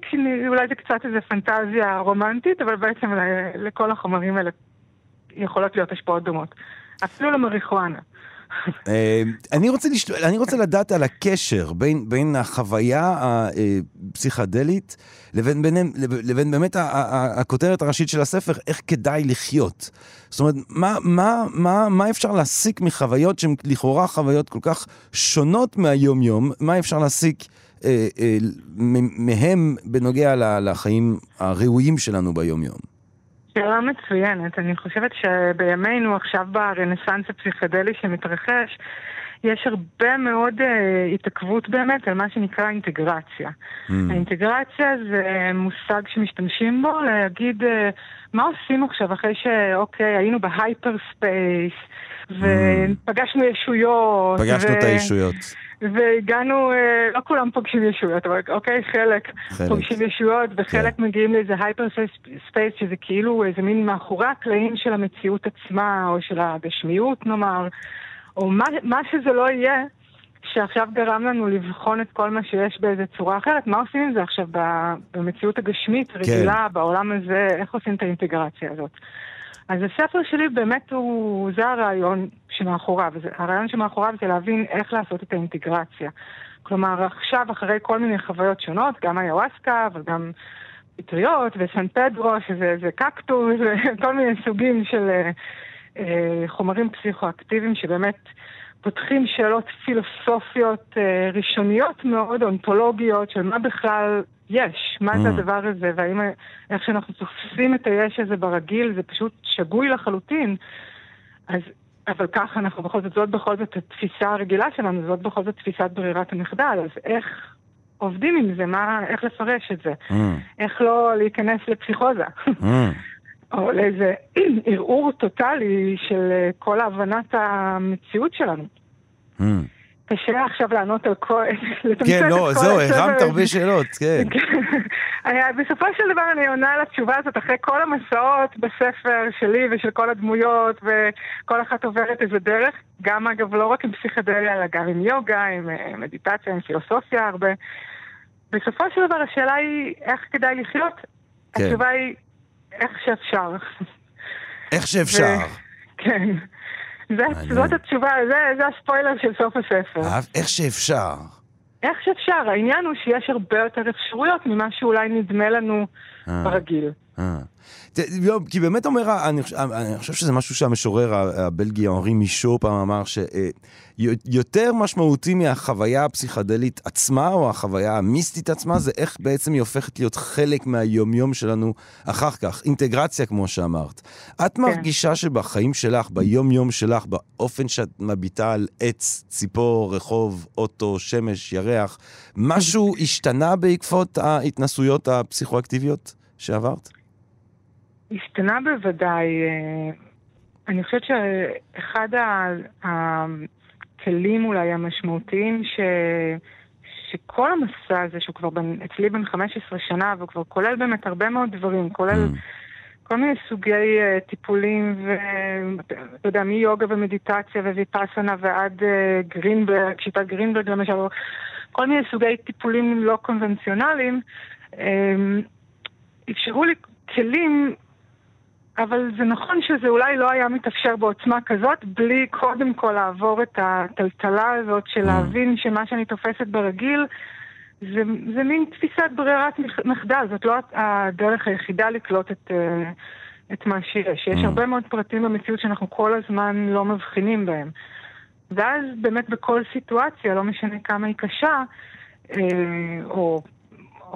אולי זה קצת איזה פנטזיה רומנטית, אבל בעצם לכל החומרים האלה יכולות להיות השפעות דומות. אפילו למריחואנה. אה, אני רוצה, לשל... אני רוצה לדעת על הקשר בין, בין החוויה הפסיכדלית לבין, ביניהם, לבין באמת הכותרת הראשית של הספר, איך כדאי לחיות. זאת אומרת, מה, מה, מה, מה אפשר להסיק מחוויות שהן לכאורה חוויות כל כך שונות מהיום-יום, מה אפשר להסיק אה, אה, מהם בנוגע לחיים הראויים שלנו ביום-יום? שאלה מצוינת. אני חושבת שבימינו, עכשיו ברנסאנס הפסיכדלי שמתרחש, יש הרבה מאוד אה, התעכבות באמת על מה שנקרא אינטגרציה. האינטגרציה זה מושג שמשתמשים בו להגיד אה, מה עושים עכשיו אחרי שאוקיי, היינו ב hyperspace ופגשנו ישויות. פגשנו את ו- הישויות. והגענו, אה, לא כולם פוגשים ישויות, אבל אוקיי, חלק, חלק. פוגשים ישויות, וחלק מגיעים לאיזה hyper space, שזה כאילו איזה מין מאחורי הקלעים של המציאות עצמה, או של הגשמיות נאמר, או מה, מה שזה לא יהיה, שעכשיו גרם לנו לבחון את כל מה שיש באיזה צורה אחרת, מה עושים עם זה עכשיו במציאות הגשמית, רגילה, בעולם הזה, איך עושים את האינטגרציה הזאת? אז הספר שלי באמת הוא, זה הרעיון שמאחוריו, הרעיון שמאחוריו זה להבין איך לעשות את האינטגרציה. כלומר, עכשיו, אחרי כל מיני חוויות שונות, גם איוואסקה, אבל גם פטריות וסן פדרו, שזה זה קקטוס, וכל מיני סוגים של אה, אה, חומרים פסיכואקטיביים שבאמת פותחים שאלות פילוסופיות אה, ראשוניות מאוד, אונתולוגיות, של מה בכלל יש, מה זה Mm. הדבר הזה, והאם איך שאנחנו תופסים את היש הזה ברגיל, זה פשוט שגוי לחלוטין. אז, אבל ככה אנחנו בכל זאת, זאת בכל זאת התפיסה הרגילה שלנו, זאת בכל זאת תפיסת ברירת המחדל, אז איך עובדים עם זה, מה, איך לפרש את זה, איך לא להיכנס לפסיכוזה. או לאיזה ערעור טוטאלי של אה, כל הבנת המציאות שלנו. קשה עכשיו לענות על כל... כן, לא, זהו, הרמת. הרבה שאלות, כן. בסופו של דבר אני עונה על התשובה הזאת אחרי כל המסעות בספר שלי ושל כל הדמויות וכל אחת עוברת איזה דרך, גם אגב לא רק עם פסיכדליה אלא גם עם יוגה, עם אה, מדיטציה, עם פילוסופיה הרבה. בסופו של דבר השאלה היא איך כדאי לחיות, כן. התשובה היא איך שאפשר. איך שאפשר. כן. זאת התשובה, זה, זה הספוילר של סוף הספר. איך שאפשר. איך שאפשר, העניין הוא שיש הרבה יותר אפשרויות ממה שאולי נדמה לנו אה. ברגיל. אה. כי באמת אומר, אני חושב- אני חושב שזה משהו שהמשורר הבלגי, אנרי מישו, פעם אמר שיותר משמעותי מהחוויה הפסיכדלית עצמה, או החוויה המיסטית עצמה, זה איך בעצם היא הופכת להיות חלק מהיומיום שלנו אחר כך. אינטגרציה, כמו שאמרת. את מרגישה שבחיים שלך, ביום-יום שלך, באופן שאת מביטה על עץ, ציפור, רחוב, אוטו, שמש, ירח, משהו השתנה בעקבות ההתנסויות הפסיכואקטיביות שעברת? השתנה בוודאי. אה, אני חושבת שאחד הכלים אולי המשמעותיים ש... שכל המסע הזה, שהוא כבר בן, אצלי בן 15 שנה, והוא כבר כולל באמת הרבה מאוד דברים, כולל כל מיני סוגי uh, טיפולים, ואתה יודע, מיוגה ומדיטציה וויפאסנה ועד uh, גרינברג, שיטת גרינברג למשל, כל מיני סוגי טיפולים לא קונבנציונליים, um, אפשרו לי כלים אבל זה נכון שזה אולי לא היה מתאפשר בעוצמה כזאת, בלי קודם כל לעבור את הטלטלה הזאת של להבין שמה שאני תופסת ברגיל זה, זה מין תפיסת ברירת מח- מחדל, זאת לא הדרך היחידה לקלוט את, אה, את מה שיש. יש Mm. הרבה מאוד פרטים במציאות שאנחנו כל הזמן לא מבחינים בהם. ואז באמת בכל סיטואציה, לא משנה כמה היא קשה, אה, או,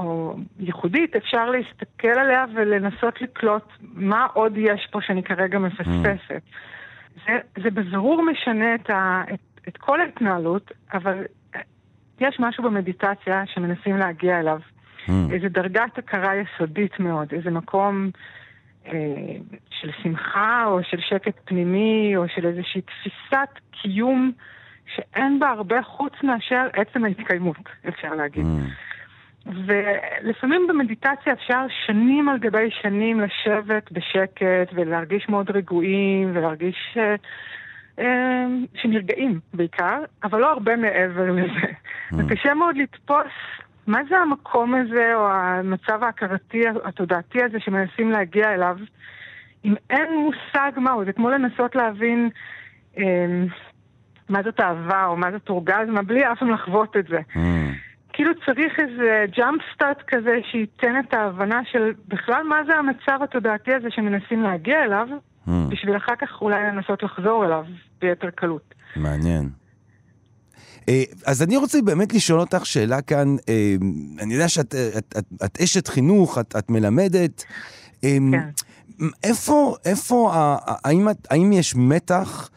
או ייחודית, אפשר להסתכל עליה ולנסות לקלוט מה עוד יש פה שאני כרגע מפספסת. זה, זה בבירור משנה את, ה, את, את כל ההתנהלות, אבל יש משהו במדיטציה שמנסים להגיע אליו. איזו דרגת הכרה יסודית מאוד, איזה מקום אה, של שמחה או של שקט פנימי או של איזושהי תפיסת קיום שאין בה הרבה חוץ מאשר עצם ההתקיימות, אפשר להגיד. ולפעמים במדיטציה אפשר שנים על גבי שנים לשבת בשקט ולהרגיש מאוד רגועים ולהרגיש אה, אה, שנרגעים בעיקר, אבל לא הרבה מעבר לזה. וקשה מאוד לתפוס מה זה המקום הזה או המצב ההכרתי, התודעתי הזה שמנסים להגיע אליו, אם אין מושג מהו, זה כמו לנסות להבין אה, מה זאת אהבה או מה זאת אורגזמה, בלי אף פעם לחוות את זה. כאילו צריך איזה ג'אמפ סטארט כזה שייתן את ההבנה של בכלל מה זה המצב התודעתי הזה שמנסים להגיע אליו, בשביל אחר כך אולי לנסות לחזור אליו ביתר קלות. מעניין. אה, אז אני רוצה באמת לשאול אותך שאלה כאן, אה, אני יודע שאת אה, את, את, את אשת חינוך, את, את מלמדת. כן. איפה, איפה, האם, האם יש מתח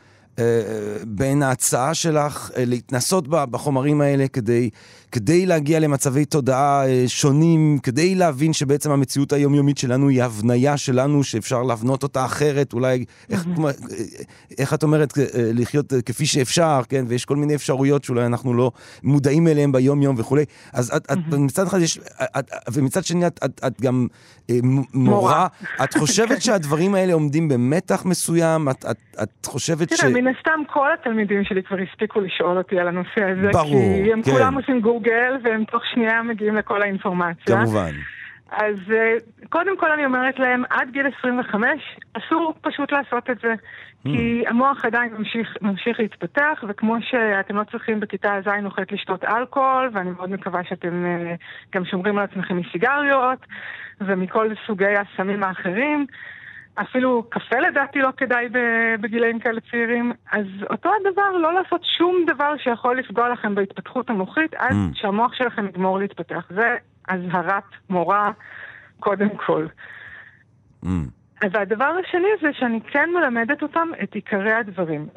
בין ההצעה שלך להתנסות בחומרים האלה כדי, כדי להגיע למצבי תודעה אה, שונים, כדי להבין שבעצם המציאות היומיומית שלנו היא הבניה שלנו, שאפשר להבנות אותה אחרת, אולי, איך, כמו- אה, איך את אומרת, אה, לחיות כפי שאפשר, כן? ויש כל מיני אפשרויות שאולי אנחנו לא מודעים אליהן ביום-יום וכולי. אז את, את, מצד אחד יש, את, ומצד שני את, את, את גם מורה. את חושבת שהדברים האלה עומדים במתח מסוים? את, את, את חושבת ש... תראה, מן הסתם כל התלמידים שלי כבר הספיקו לשאול אותי על הנושא הזה, ברור, כי הם כן. כולם עושים גוגל והם תוך שנייה מגיעים לכל האינפורמציה. כמובן. אז אה, קודם כל אני אומרת להם, עד גיל 25 אסור פשוט לעשות את זה. כי המוח עדיין ממשיך, ממשיך להתפתח, וכמו שאתם לא צריכים בכיתה ז' או ח' לשתות אלכוהול, ואני מאוד מקווה שאתם אה, גם שומרים על עצמכם מסיגריות, ומכל סוגי הסמים האחרים. אפילו קפה לדעתי לא כדאי בגילאים כאלה צעירים, אז אותו הדבר, לא לעשות שום דבר שיכול לפגוע לכם בהתפתחות המוחית עד Mm. שהמוח שלכם יגמור להתפתח. זה אזהרת מורה קודם כל. אז הדבר השני זה שאני כן מלמדת אותם את עיקרי הדברים,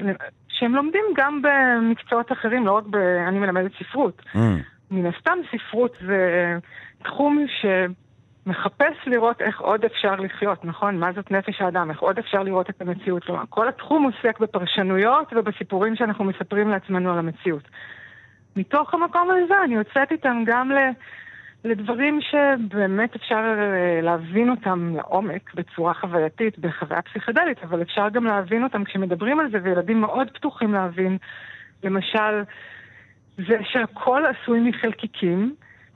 שהם לומדים גם במקצועות אחרים, לא רק ב... אני מלמדת ספרות. מן הסתם ספרות זה תחום שמחפש לראות איך עוד אפשר לחיות, נכון? מה זאת נפש האדם, איך עוד אפשר לראות את המציאות. כלומר, כל התחום עוסק בפרשנויות ובסיפורים שאנחנו מספרים לעצמנו על המציאות. מתוך המקום הזה אני יוצאת איתם גם ל... לדברים שבאמת אפשר אה, להבין אותם לעומק בצורה חווייתית, בחוויה פסיכדלית, אבל אפשר גם להבין אותם כשמדברים על זה, וילדים מאוד פתוחים להבין, למשל, זה שהכל עשוי מחלקיקים,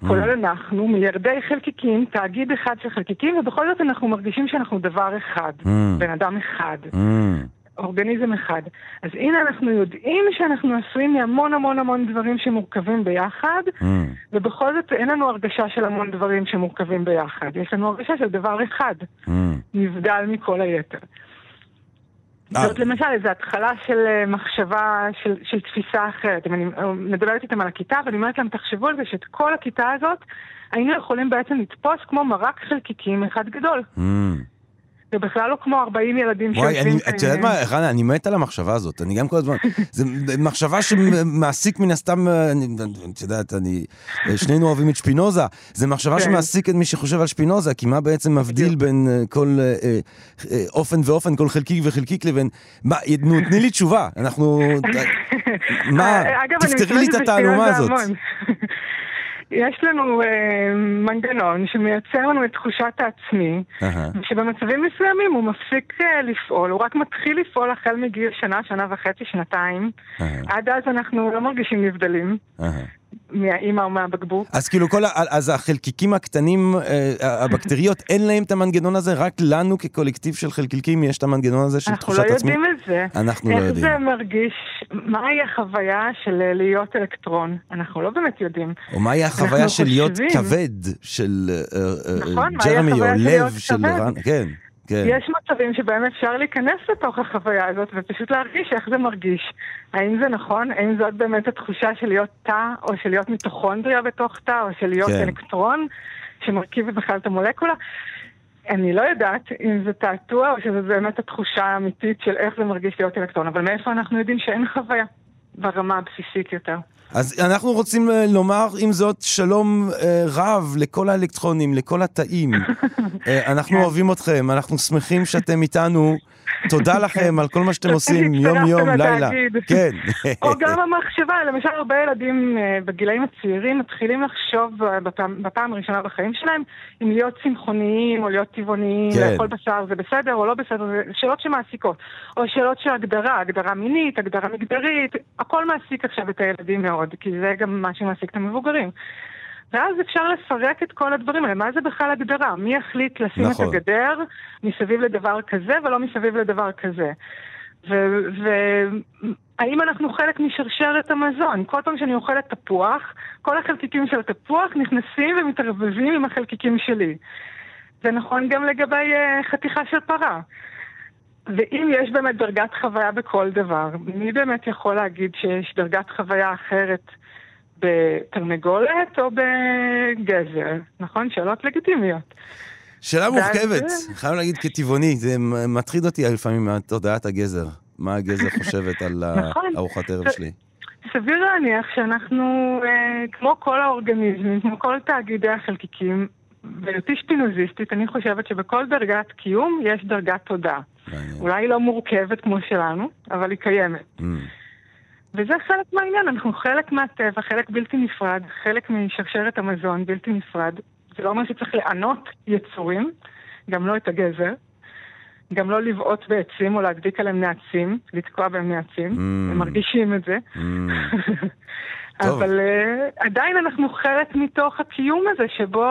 כולל אנחנו, מיליארדי חלקיקים, תאגיד אחד של חלקיקים, ובכל זאת אנחנו מרגישים שאנחנו דבר אחד, בן אדם אחד. אורגניזם אחד. אז הנה אנחנו יודעים שאנחנו עשויים מהמון המון המון דברים שמורכבים ביחד, ובכל זאת אין לנו הרגשה של המון דברים שמורכבים ביחד. יש לנו הרגשה של דבר אחד, נבדל מכל היתר. זאת למשל איזו התחלה של אה, מחשבה, של, של תפיסה אחרת. אם אני אה, מדברת איתם על הכיתה, ואני אומרת להם, תחשבו על זה שאת כל הכיתה הזאת היינו יכולים בעצם לתפוס כמו מרק חלקיקים אחד גדול. זה בכלל לא כמו 40 ילדים וואי, אני- כאן. את יודעת מה, חנה, אני מת על המחשבה הזאת. אני גם כל הזמן... זו מחשבה שמעסיק מן הסתם, את יודעת, אני... שנינו אוהבים את שפינוזה. זו מחשבה כן. שמעסיק את מי שחושב על שפינוזה, כי מה בעצם מבדיל בין אה, כל אה, אה, אופן ואופן, כל חלקיק וחלקיק לבין... מה, נו, תני לי תשובה. אנחנו... מה, תפתרי לי את התעלומה הזאת. יש לנו אה, מנגנון שמייצר לנו את תחושת העצמי, אהה. שבמצבים מסוימים הוא מפסיק אה, לפעול, הוא רק מתחיל לפעול החל מגיל שנה, שנה וחצי, שנתיים. עד אז אנחנו לא מרגישים נבדלים. אהה. מהאימא או מהבקבוק. אז כאילו כל ה... אז החלקיקים הקטנים, אה, הבקטריות, אין להם את המנגנון הזה? רק לנו כקולקטיב של חלקיקים יש את המנגנון הזה של אנחנו תחושת לא עצמי? יודעים את זה. אנחנו לא איך יודעים. זה מרגיש, מהי החוויה של אה, להיות אלקטרון? אנחנו לא באמת יודעים. או מהי החוויה אנחנו של להיות. כבד של אה, נכון, ג'רמי, או לב של? רן? כן, כן. יש מצבים שבהם אפשר להיכנס לתוך החוויה הזאת ופשוט להרגיש איך זה מרגיש. האם זה נכון? האם זאת באמת התחושה של להיות תא, או של להיות מיטוכונדריה בתוך תא, או של להיות כן. אלקטרון שמרכיב בכלל את המולקולה? אני לא יודעת אם זה תעתוע או שזו באמת התחושה האמיתית של איך זה מרגיש להיות אלקטרון, אבל מאיפה אנחנו יודעים שאין חוויה ברמה הבסיסית יותר? אז אנחנו רוצים אה, לומר עם זאת שלום אה, רב לכל האלקטרונים, לכל התאים. אה, אנחנו כן. אוהבים אתכם, אנחנו שמחים שאתם איתנו. תודה לכם על כל מה שאתם עושים יום-יום, לילה. כן. או גם המחשבה, למשל הרבה ילדים בגילאים הצעירים מתחילים לחשוב בפעם, בפעם הראשונה בחיים שלהם אם להיות צמחוניים או להיות טבעוניים, כן. לאכול בשר זה בסדר או לא בסדר, זה שאלות שמעסיקות. או שאלות של הגדרה, הגדרה מינית, הגדרה מגדרית, הכל מעסיק עכשיו את הילדים מאוד, כי זה גם מה שמעסיק את המבוגרים. ואז אפשר לפרק את כל הדברים האלה, מה זה בכלל הגדרה? מי יחליט לשים נכון. את הגדר מסביב לדבר כזה ולא מסביב לדבר כזה? והאם אנחנו חלק משרשרת המזון? כל פעם שאני אוכלת תפוח, כל החלקיקים של התפוח נכנסים ומתערבבים עם החלקיקים שלי. זה נכון גם לגבי uh, חתיכה של פרה. ואם יש באמת דרגת חוויה בכל דבר, מי באמת יכול להגיד שיש דרגת חוויה אחרת בתרנגולת או בגזר? נכון? שאלות לגיטימיות. שאלה מורכבת, חייב להגיד כטבעוני, זה מטריד אותי לפעמים מתודעת הגזר. מה הגזר חושבת על נכון. הארוחת ערב שלי. סביר להניח שאנחנו, אה, כמו כל האורגניזמים, כמו כל תאגידי החלקיקים, בהיותי שפינוזיסטית, אני חושבת שבכל דרגת קיום יש דרגת תודעה. מעניין. אולי היא לא מורכבת כמו שלנו, אבל היא קיימת. Mm. וזה חלק מהעניין, אנחנו חלק מהטבע, חלק בלתי נפרד, חלק משרשרת המזון בלתי נפרד. זה לא אומר שצריך לענות יצורים, גם לא את הגזר, גם לא לבעוט בעצים או להדביק עליהם נעצים, לתקוע בהם נעצים, Mm. הם מרגישים את זה. Mm. טוב. אבל uh, עדיין אנחנו חלק מתוך הקיום הזה שבו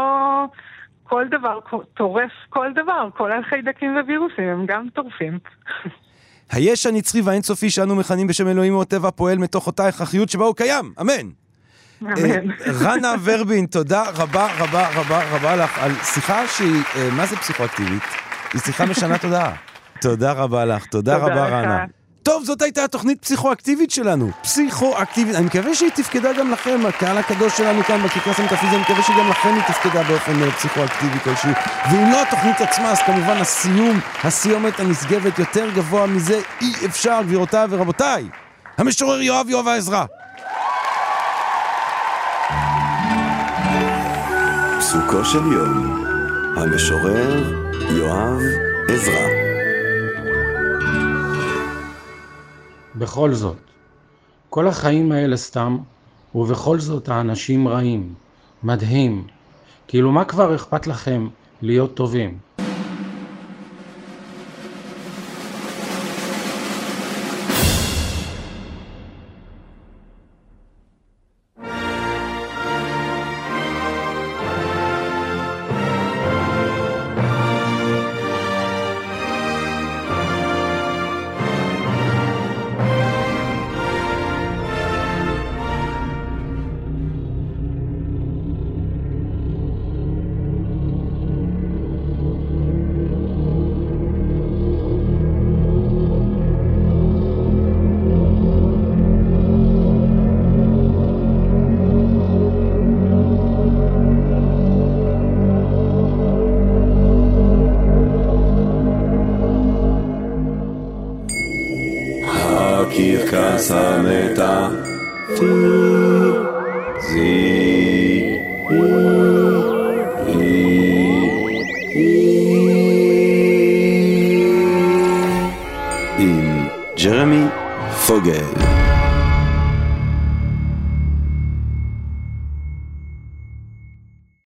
כל דבר טורף כל דבר, כולל חיידקים ווירוסים, הם גם טורפים. היש הנצחי והאינסופי שאנו מכנים בשם אלוהים או הטבע פועל מתוך אותה הכרחיות שבה הוא קיים, אמן. אה, רנה ורבין, תודה רבה רבה רבה רבה לך על שיחה שהיא, אה, מה זה פסיכואקטיבית? היא שיחה משנה תודעה. תודה רבה לך, תודה רבה. רנה. טוב, זאת הייתה התוכנית פסיכואקטיבית שלנו. פסיכואקטיבית, אני מקווה שהיא תפקדה גם לכם, הקהל הקדוש שלנו כאן בקרקס המטאפיזי, אני מקווה שגם לכם היא תפקדה באופן אה, פסיכואקטיבי כלשהו. ואם לא התוכנית עצמה, אז כמובן הסיום, הסיומת הנשגבת יותר גבוה מזה אי אפשר, גבירותיי ורבותיי. המשורר יואב יואב העזרא. פסוקו של יום, המשורר יואב עזרא. בכל זאת, כל החיים האלה סתם, ובכל זאת האנשים רעים. מדהים. כאילו מה כבר אכפת לכם להיות טובים?